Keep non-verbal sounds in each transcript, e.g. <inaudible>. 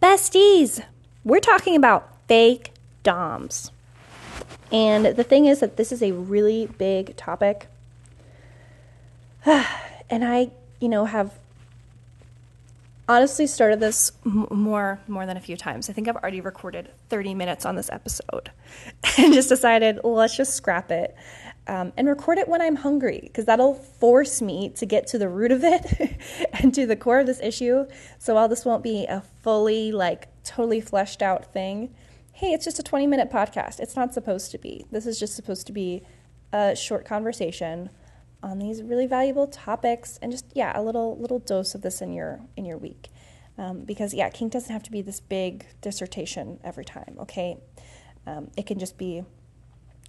Besties, we're talking about fake DOMs. And the thing is that this is a really big topic. <sighs> and I, you know, have honestly started this m- more more than a few times. I think I've already recorded 30 minutes on this episode <laughs> and just decided let's just scrap it um, and record it when I'm hungry because that'll force me to get to the root of it <laughs> and to the core of this issue. So while this won't be a fully like totally fleshed out thing, hey, it's just a 20 minute podcast. It's not supposed to be. This is just supposed to be a short conversation on these really valuable topics and just yeah a little little dose of this in your in your week um, because yeah kink doesn't have to be this big dissertation every time okay um, it can just be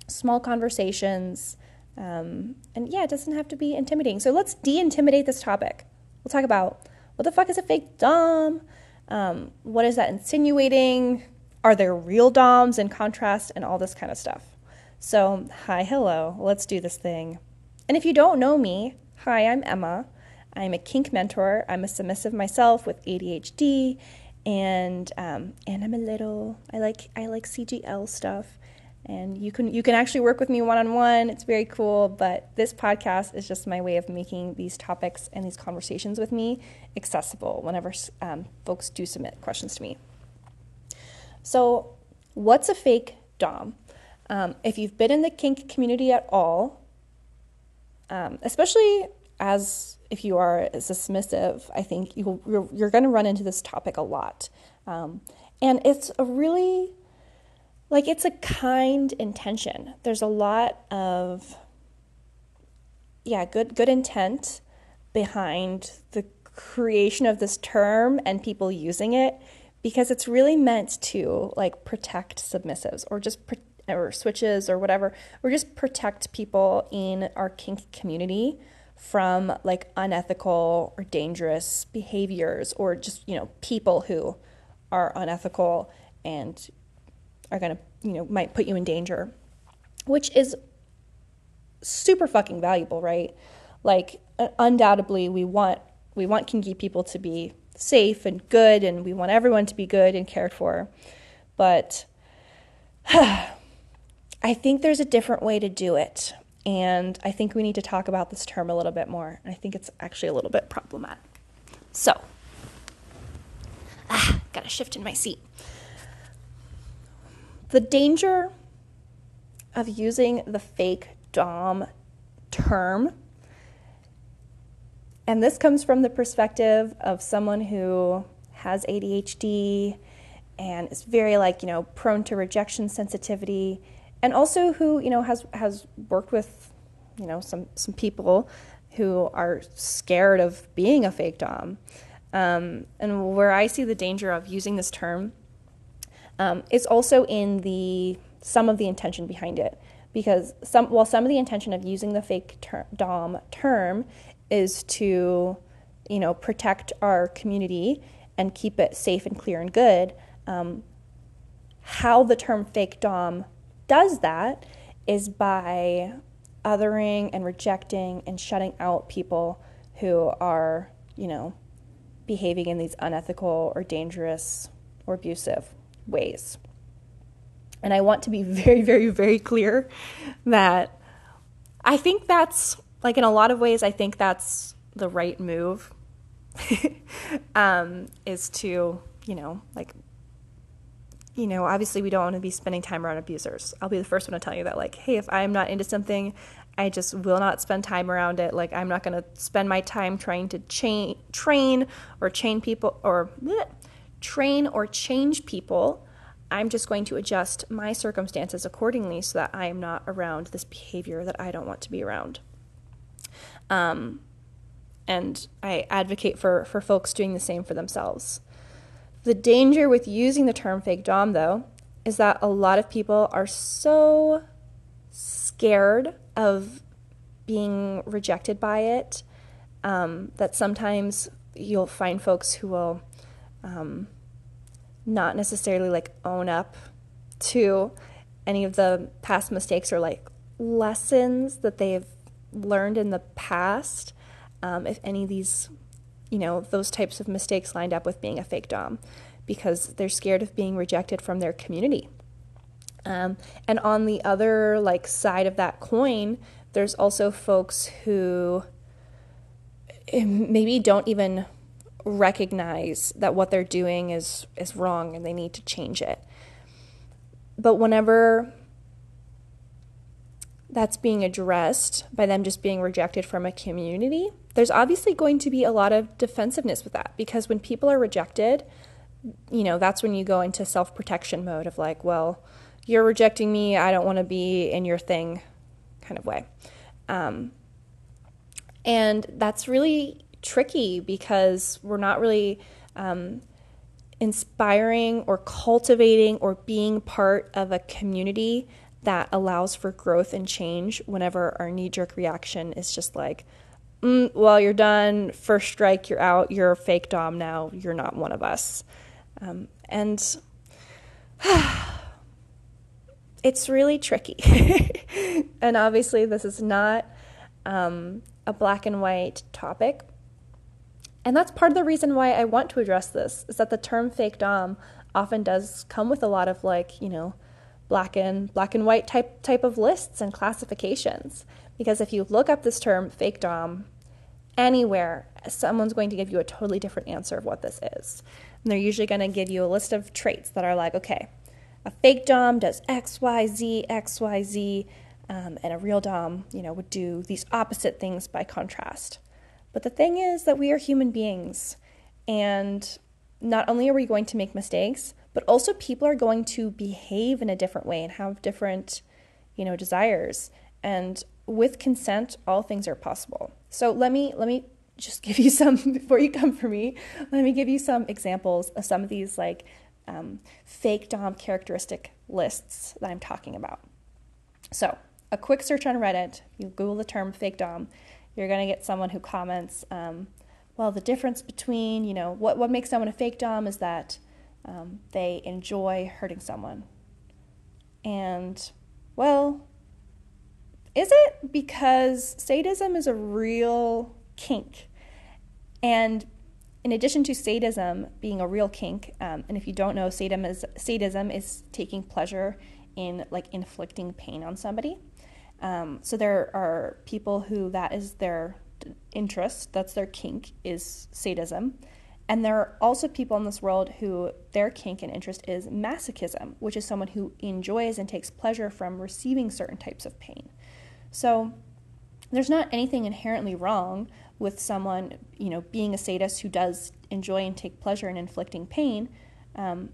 small conversations um, and yeah it doesn't have to be intimidating. So let's de-intimidate this topic. We'll talk about what the fuck is a fake dom? Um, what is that insinuating? Are there real doms in contrast? And all this kind of stuff. So hi hello. Let's do this thing. And if you don't know me, hi, I'm Emma. I'm a kink mentor. I'm a submissive myself with ADHD, and um, and I'm a little. I like I like CGL stuff, and you can you can actually work with me one on one. It's very cool. But this podcast is just my way of making these topics and these conversations with me accessible whenever um, folks do submit questions to me. So, what's a fake dom? Um, if you've been in the kink community at all, um, especially as if you are submissive, I think you you're, you're going to run into this topic a lot. Um, and it's a really, like, it's a kind intention. There's a lot of, yeah, good, good intent behind the creation of this term and people using it because it's really meant to, like, protect submissives or just protect or switches or whatever, or just protect people in our kink community from like unethical or dangerous behaviors or just, you know, people who are unethical and are going to, you know, might put you in danger, which is super fucking valuable, right? Like undoubtedly we want we want kinky people to be safe and good and we want everyone to be good and cared for. But <sighs> I think there's a different way to do it. And I think we need to talk about this term a little bit more. And I think it's actually a little bit problematic. So, ah, gotta shift in my seat. The danger of using the fake Dom term, and this comes from the perspective of someone who has ADHD and is very like, you know, prone to rejection sensitivity and also who you know has has worked with you know some some people who are scared of being a fake dom. Um, and where i see the danger of using this term um, also in the some of the intention behind it. Because some while some of the intention of using the fake ter- dom term is to you know protect our community and keep it safe and clear and good. Um, how the term fake dom does that is by othering and rejecting and shutting out people who are, you know, behaving in these unethical or dangerous or abusive ways. And I want to be <laughs> very, very, very clear that I think that's, like, in a lot of ways, I think that's the right move <laughs> um, is to, you know, like you know, obviously we don't want to be spending time around abusers. I'll be the first one to tell you that, like, hey, if I'm not into something, I just will not spend time around it. Like, I'm not going to spend my time trying to chain, train or chain people or bleh, train or change people. I'm just going to adjust my circumstances accordingly so that I am not around this behavior that I don't want to be around. Um, and I advocate for, for folks doing the same for themselves. The danger with using the term fake Dom, though, is that a lot of people are so scared of being rejected by it um, that sometimes you'll find folks who will um, not necessarily like own up to any of the past mistakes or like lessons that they've learned in the past. Um, if any of these you know, those types of mistakes lined up with being a fake Dom. because they're scared of being rejected from their community. Um, and on the other like side of that coin, there's also folks who eh, maybe don't even recognize that what they're doing is is wrong and they need to change it. But whenever that's being addressed by them just being rejected from a community, there's obviously going to be a lot of defensiveness with that because when people are rejected, you know, that's when you go into self protection mode of like, well, you're rejecting me, I don't want to be in your thing kind of way. Um, and that's really tricky because we're not really um, inspiring or cultivating or being part of a community that allows for growth and change whenever our knee jerk reaction is just like, mm, well, you're done, first strike, you're out, you're a fake Dom now, you're not one of us. Um, and <sighs> it's really tricky. <laughs> and obviously, this is not um, a black and white topic. And that's part of the reason why I want to address this is that the term fake dom often does come with a lot of like, you know, black and black and white type type of lists and classifications. Because if you look up this term fake dom anywhere, someone's going to give you a totally different answer of what this is. And they're usually going to give you a list of traits that are like, okay, a fake dom does X, Y, Z, X, Y, Z, um, and a real dom, you know, would do these opposite things by contrast. But the thing is that we are human beings, and not only are we going to make mistakes, but also people are going to behave in a different way and have different, you know, desires. And with consent, all things are possible. So let me let me just <laughs> give you some before you come for me. Let me give you some examples of some of these like um, fake Dom characteristic lists that I'm talking about. So, a quick search on Reddit, you Google the term fake Dom, you're going to get someone who comments, um, well, the difference between, you know, what, what makes someone a fake Dom is that um, they enjoy hurting someone. And, well, is it? Because sadism is a real kink. And in addition to sadism being a real kink, um, and if you don't know, sadism is, sadism is taking pleasure in like inflicting pain on somebody. Um, so there are people who that is their interest, that's their kink, is sadism. And there are also people in this world who their kink and interest is masochism, which is someone who enjoys and takes pleasure from receiving certain types of pain. So there's not anything inherently wrong with someone, you know, being a sadist who does enjoy and take pleasure in inflicting pain, um,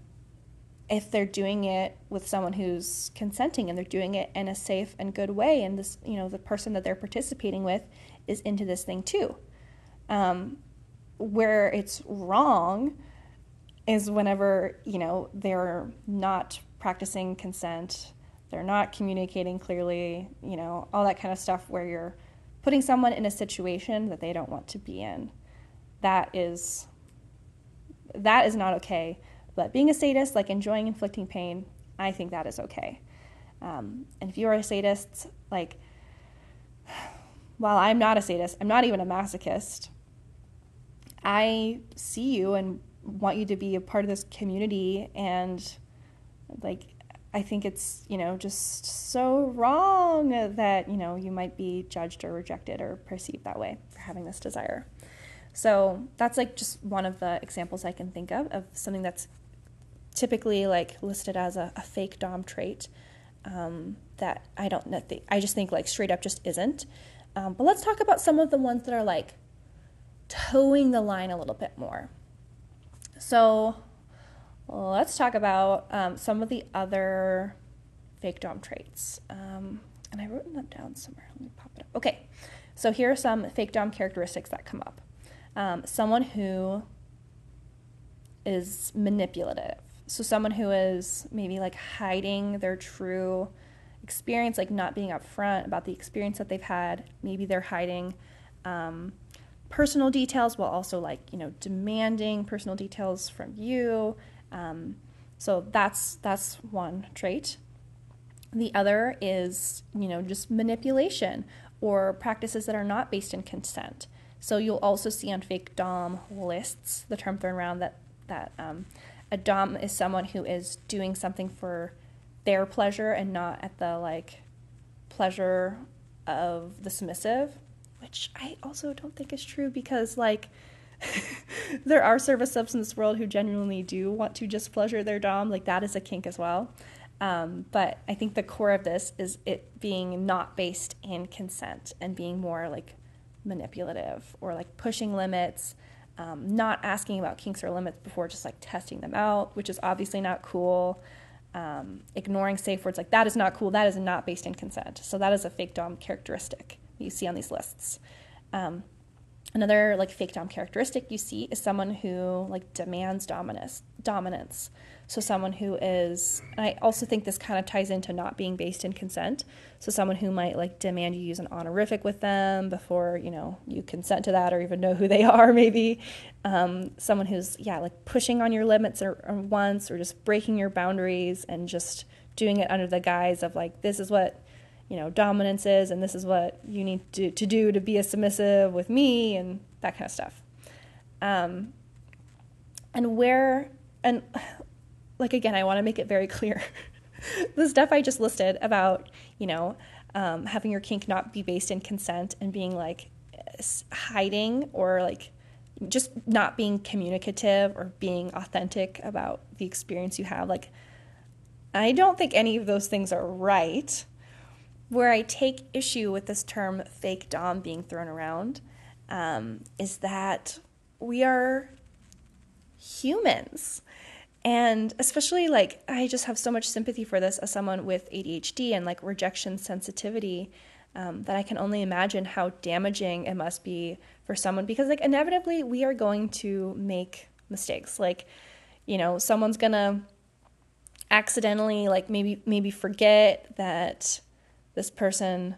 if they're doing it with someone who's consenting and they're doing it in a safe and good way, and this, you know, the person that they're participating with is into this thing too. Um, where it's wrong is whenever, you know, they're not practicing consent, they're not communicating clearly, you know, all that kind of stuff where you're putting someone in a situation that they don't want to be in. That is that is not okay. But being a sadist, like enjoying inflicting pain, I think that is okay. Um, and if you are a sadist, like <sighs> while I'm not a sadist, I'm not even a masochist. I see you and want you to be a part of this community and like I think it's, you know, just so wrong that, you know, you might be judged or rejected or perceived that way for having this desire. So that's like just one of the examples I can think of of something that's typically like listed as a, a fake dom trait um, that I don't know. I just think like straight up just isn't. Um, but let's talk about some of the ones that are like toeing the line a little bit more. So let's talk about um, some of the other fake dom traits. Um, and I wrote them down somewhere. Let me pop it up. Okay, so here are some fake dom characteristics that come up. Um, someone who is manipulative. So someone who is maybe like hiding their true experience, like not being upfront about the experience that they've had. Maybe they're hiding um, personal details while also like you know demanding personal details from you um, so that's that's one trait. The other is you know just manipulation or practices that are not based in consent. So you'll also see on fake dom lists the term thrown around that that um, a dom is someone who is doing something for their pleasure and not at the like pleasure of the submissive, which I also don't think is true because like <laughs> there are service subs in this world who genuinely do want to just pleasure their dom, like that is a kink as well. Um, but I think the core of this is it being not based in consent and being more like manipulative or like pushing limits, um, not asking about kinks or limits before just like testing them out, which is obviously not cool. Um, ignoring safe words like that is not cool. That is not based in consent. So that is a fake dom characteristic you see on these lists. Um, another like fake dom characteristic you see is someone who like demands dominance. Dominance. So, someone who is, and I also think this kind of ties into not being based in consent. So, someone who might like demand you use an honorific with them before, you know, you consent to that or even know who they <laughs> are, maybe. Um, someone who's, yeah, like pushing on your limits or, or once or just breaking your boundaries and just doing it under the guise of like, this is what, you know, dominance is and this is what you need to, to do to be a submissive with me and that kind of stuff. Um, and where, and like again, I want to make it very <laughs> clear. the stuff I just listed about, you know, um, having your kink not be based in consent and being like hiding or like just not being communicative or being authentic about the experience you have. Like, I don't think any of those things are right. Where I take issue with this term fake Dom being thrown around um, is that we are humans. And especially like I just have so much sympathy for this as someone with ADHD and like rejection sensitivity um, that I can only imagine how damaging it must be for someone because like inevitably we are going to make mistakes. Like, you know, someone's gonna accidentally like maybe maybe forget that this person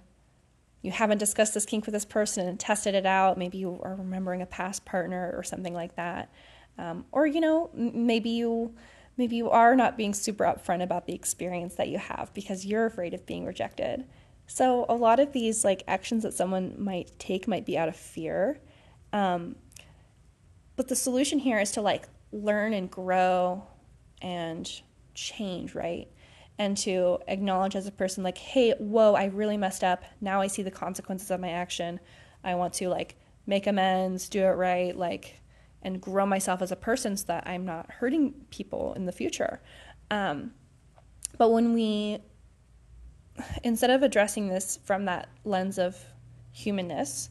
you haven't discussed this kink with this person and tested it out. Maybe you are remembering a past partner or something like that. Um, or you know, maybe you maybe you are not being super upfront about the experience that you have because you're afraid of being rejected. So a lot of these like actions that someone might take might be out of fear. Um, but the solution here is to like learn and grow and change, right? And to acknowledge as a person, like, hey, whoa, I really messed up. Now I see the consequences of my action. I want to like make amends, do it right, like and grow myself as a person so that I'm not hurting people in the future. Um, but when we, instead of addressing this from that lens of humanness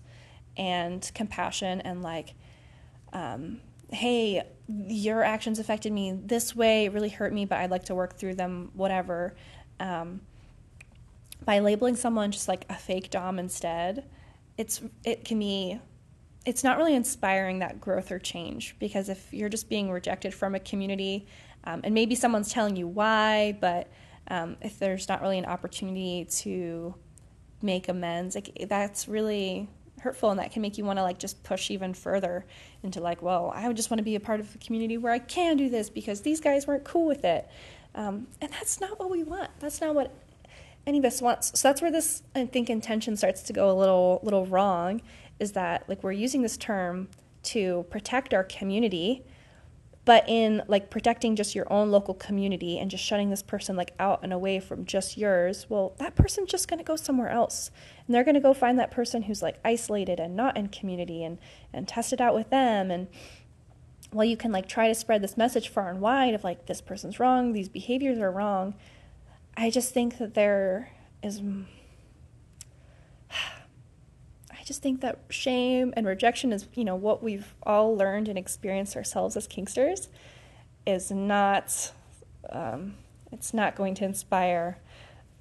and compassion and like, um, hey, your actions affected me this way, it really hurt me, but I'd like to work through them, whatever. Um, by labeling someone just like a fake dom instead, it's it can be it's not really inspiring that growth or change because if you're just being rejected from a community um, and maybe someone's telling you why but um, if there's not really an opportunity to make amends like that's really hurtful and that can make you want to like just push even further into like well i just want to be a part of a community where i can do this because these guys weren't cool with it. Um, and that's not what we want. That's not what any of us wants so that's where this i think intention starts to go a little little wrong is that like we're using this term to protect our community but in like protecting just your own local community and just shutting this person like out and away from just yours well that person's just going to go somewhere else. And they're going to go find that person who's like isolated and not in community and and test it out with them. And while you can like try to spread this message far and wide of like this person's wrong these behaviors are wrong. I just think that there is <sighs> <sighs> just think that shame and rejection is, you know, what we've all learned and experienced ourselves as kinksters is not, um, it's not going to inspire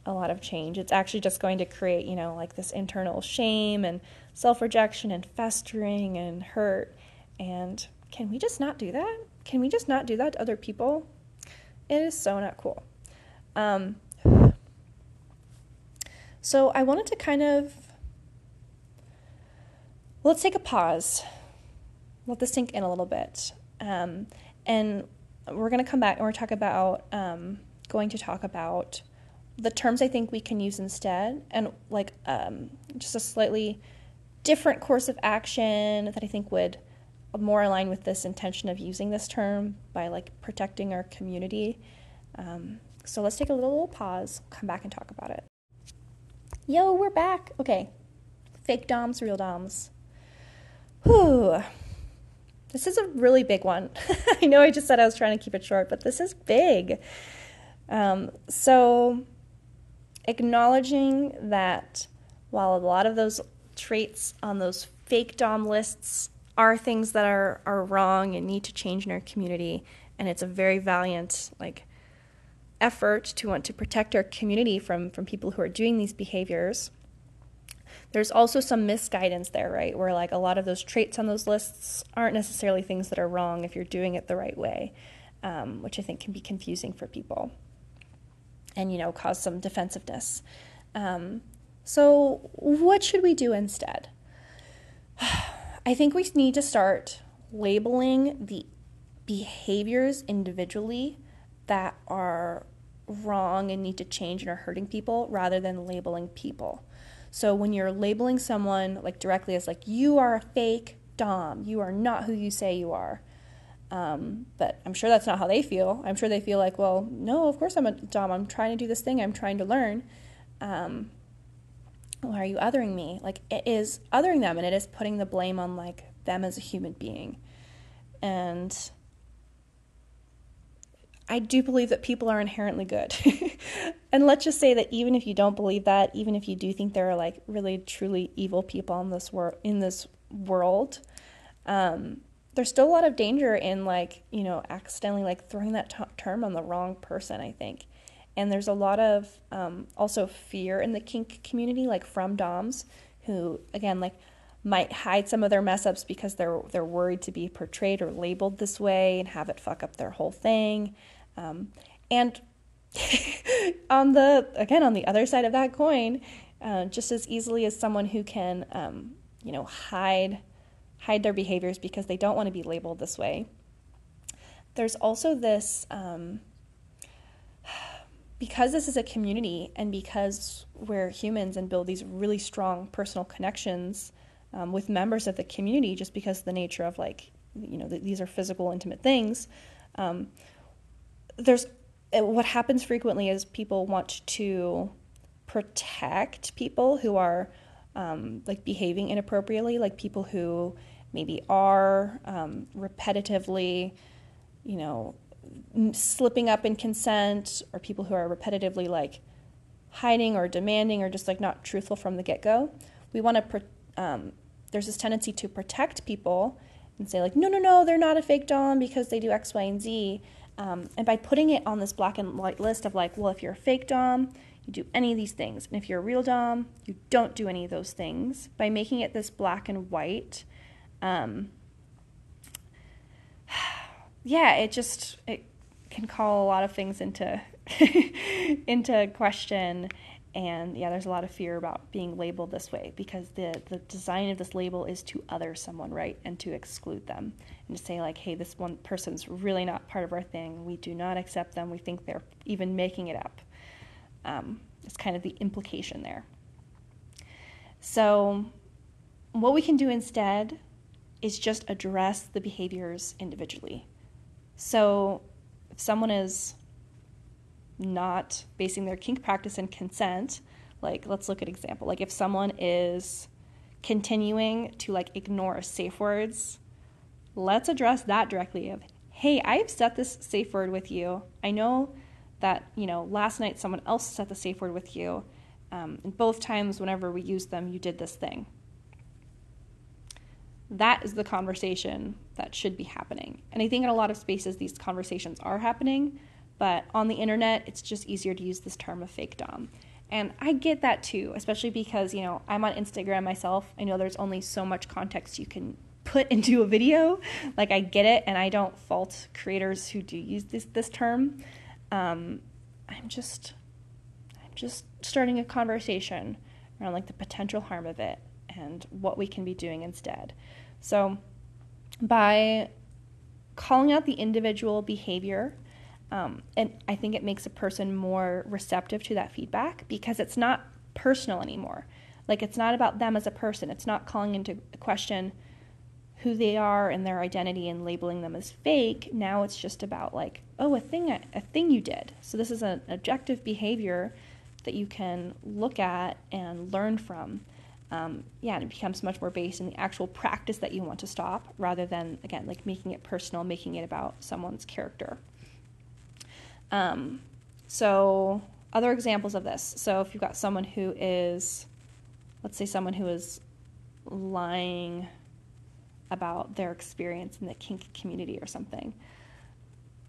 a lot of change. It's actually just going to create, you know, like this internal shame and self rejection and festering and hurt. And can we just not do that? Can we just not do that to other people? It is so not cool. Um, so I wanted to kind of let's take a pause. Let this sink in a little bit. Um, and we're going to come back and we're talk about um, going to talk about the terms I think we can use instead, and like um, just a slightly different course of action that I think would more align with this intention of using this term by like protecting our community. Um, so let's take a little, little pause, come back and talk about it. Yo, we're back. Okay, fake DOMs, real DOMs. Whew. This is a really big one. <laughs> I know I just said I was trying to keep it short, but this is big. Um, so, acknowledging that while a lot of those traits on those fake DOM lists are things that are, are wrong and need to change in our community, and it's a very valiant, like, effort to want to protect our community from, from people who are doing these behaviors. There's also some misguidance there, right? Where like a lot of those traits on those lists aren't necessarily things that are wrong if you're doing it the right way, um, which I think can be confusing for people and, you know, cause some defensiveness. Um, so, what should we do instead? <sighs> I think we need to start labeling the behaviors individually that are wrong and need to change and are hurting people rather than labeling people. So when you're labeling someone like directly as like you are a fake dom, you are not who you say you are. Um, but I'm sure that's not how they feel. I'm sure they feel like, well, no, of course I'm a dom. I'm trying to do this thing. I'm trying to learn. Um, why are you othering me? Like it is othering them, and it is putting the blame on like them as a human being. And I do believe that people are inherently good. <laughs> and let's just say that even if you don't believe that, even if you do think there are like really truly evil people in this world in this world, um, there's still a lot of danger in like, you know, accidentally like throwing that t- term on the wrong person, I think. And there's a lot of um, also fear in the kink community, like from DOMs, who again like might hide some of their mess ups because they're they're worried to be portrayed or labeled this way and have it fuck up their whole thing. Um, and <laughs> on the again on the other side of that coin, uh, just as easily as someone who can um, you know hide hide their behaviors because they don't want to be labeled this way. There's also this um, <sighs> because this is a community and because we're humans and build these really strong personal connections um, with members of the community just because the nature of like you know th- these are physical intimate things um, there's uh, what happens frequently is people want to protect people who are um, like behaving inappropriately, like people who maybe are um, repetitively, you know, slipping up in consent, or people who are repetitively like hiding or demanding or just like not truthful from the get go. We want to, pro- um, there's this tendency to protect people and say, like, no, no, no, they're not a fake Dom because they do X, Y, and Z. Um, and by putting it on this black and white list of like, well, if you're a fake Dom, you do any of these things. And if you're a real Dom, you don't do any of those things. By making it this black and white, um, <sighs> yeah, it just it can call a lot of things into <laughs> into question and yeah there's a lot of fear about being labeled this way because the the design of this label is to other someone right and to exclude them. And to say like hey this one person's really not part of our thing. We do not accept them. We think they're even making it up. Um, it's kind of the implication there. So what we can do instead is just address the behaviors individually. So if someone is not basing their kink practice in consent, like let's look at example. Like if someone is continuing to like ignore safe words, let's address that directly of, hey, I've set this safe word with you. I know that, you know, last night someone else set the safe word with you. Um, and both times whenever we used them, you did this thing. That is the conversation that should be happening. And I think in a lot of spaces, these conversations are happening but on the internet, it's just easier to use this term of fake dom. And I get that too, especially because, you know, I'm on Instagram myself. I know there's only so much context you can put <laughs> into a video. Like I get it, and I don't fault creators who do use this this term. Um, I'm just I'm just starting a conversation around like the potential harm of it and what we can be doing instead. So by calling out the individual behavior um, and I think it makes a person more receptive to that feedback because it's not personal anymore. Like it's not about them as a person. It's not calling into question who they are and their identity and labeling them as fake. Now it's just about like, oh, a thing, a thing you did. So this is an objective behavior that you can look at and learn from. Um, yeah, and it becomes much more based in the actual practice that you want to stop rather than, again, like making it personal, making it about someone's character. Um, so, other examples of this. So, if you've got someone who is, let's say, someone who is lying about their experience in the kink community or something.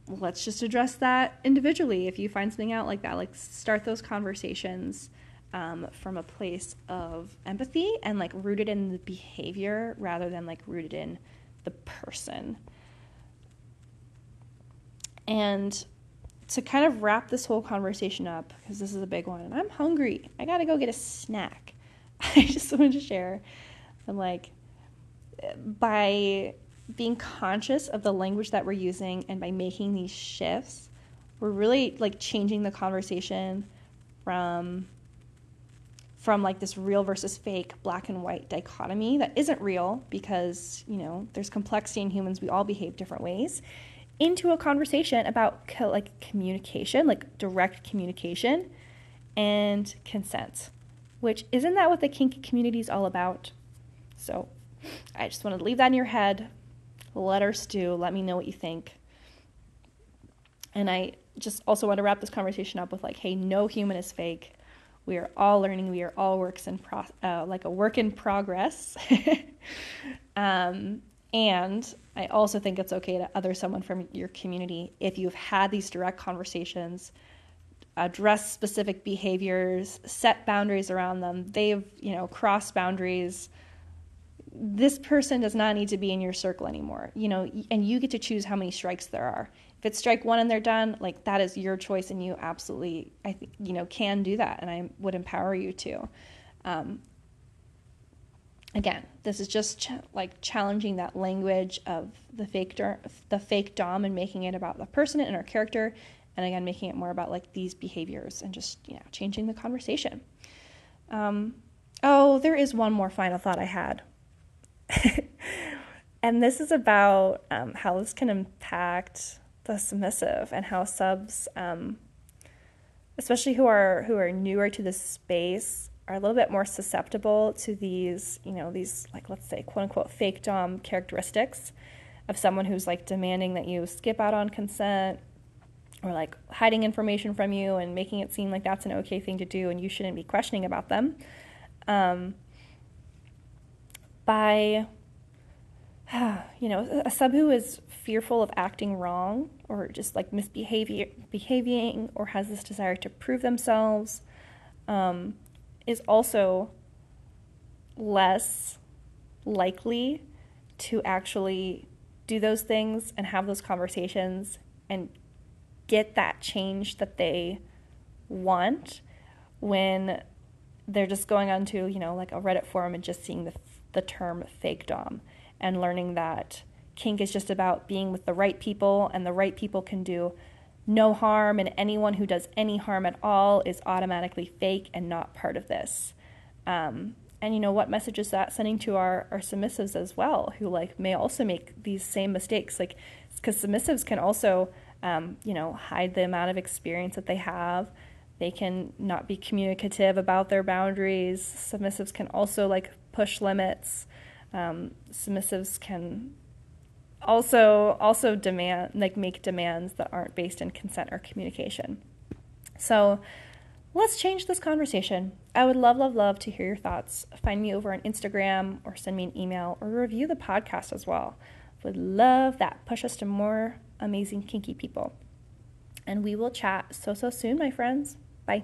Let's just address that individually. If you find something out like that, like start those conversations um, from a place of empathy and like rooted in the behavior rather than like rooted in the person. And to kind of wrap this whole conversation up, because this is a big one, and I'm hungry. I gotta go get a snack. <laughs> I just wanted to share. I'm like, by being conscious of the language that we're using and by making these shifts, we're really like changing the conversation from from like this real versus fake black and white dichotomy that isn't real because you know there's complexity in humans we all behave different ways into a conversation about co- like communication like direct communication and consent which isn't that what the kinky community is all about so I just want to leave that in your head. Let her stew. Let me know what you think. And I just also want to wrap this conversation up with like, hey, no human is fake. We are all learning. We are all works in pro- uh, like a work in progress. <laughs> um, and I also think it's okay to other someone from your community if you've had these direct conversations, address specific behaviors, set boundaries around them. They've you know crossed boundaries. This person does not need to be in your circle anymore you know and you get to choose how many strikes there are. If it's strike one and they're done like that is your choice and you absolutely i think you know can do that and i would empower you to. Um, again this is just ch- like challenging that language of the fake der- the fake dom and making it about the person and our character and again making it more about like these behaviors and just you know changing the conversation. Um, oh there is one more final thought i had. <laughs> And this is about um, how this can impact the submissive and how subs, um, especially who are who are newer to this space, are a little bit more susceptible to these, you know, these like let's say quote unquote fake dom characteristics of someone who's like demanding that you skip out on consent or like hiding information from you and making it seem like that's an okay thing to do and you shouldn't be questioning about them. Um, by, <sighs> you know, a sub who is fearful of acting wrong or just like misbehaving behaving or has this desire to prove themselves um, is also less likely to actually do those things and have those conversations and get that change that they want when they're just going onto you know like a reddit forum and just seeing the the term fake dom and learning that kink is just about being with the right people and the right people can do no harm and anyone who does any harm at all is automatically fake and not part of this. Um, and you know what message is that sending to our, our submissives as well who like may also make these same mistakes like because submissives can also um, you know hide the amount of experience that they have. They can not be communicative about their boundaries. Submissives can also like push limits. Um, submissives can also also demand like make demands that aren't based in consent or communication. So let's change this conversation. I would love, love, love to hear your thoughts. Find me over on Instagram or send me an email or review the podcast as well. Would love that. Push us to more amazing kinky people. And we will chat so, so soon, my friends. Bye.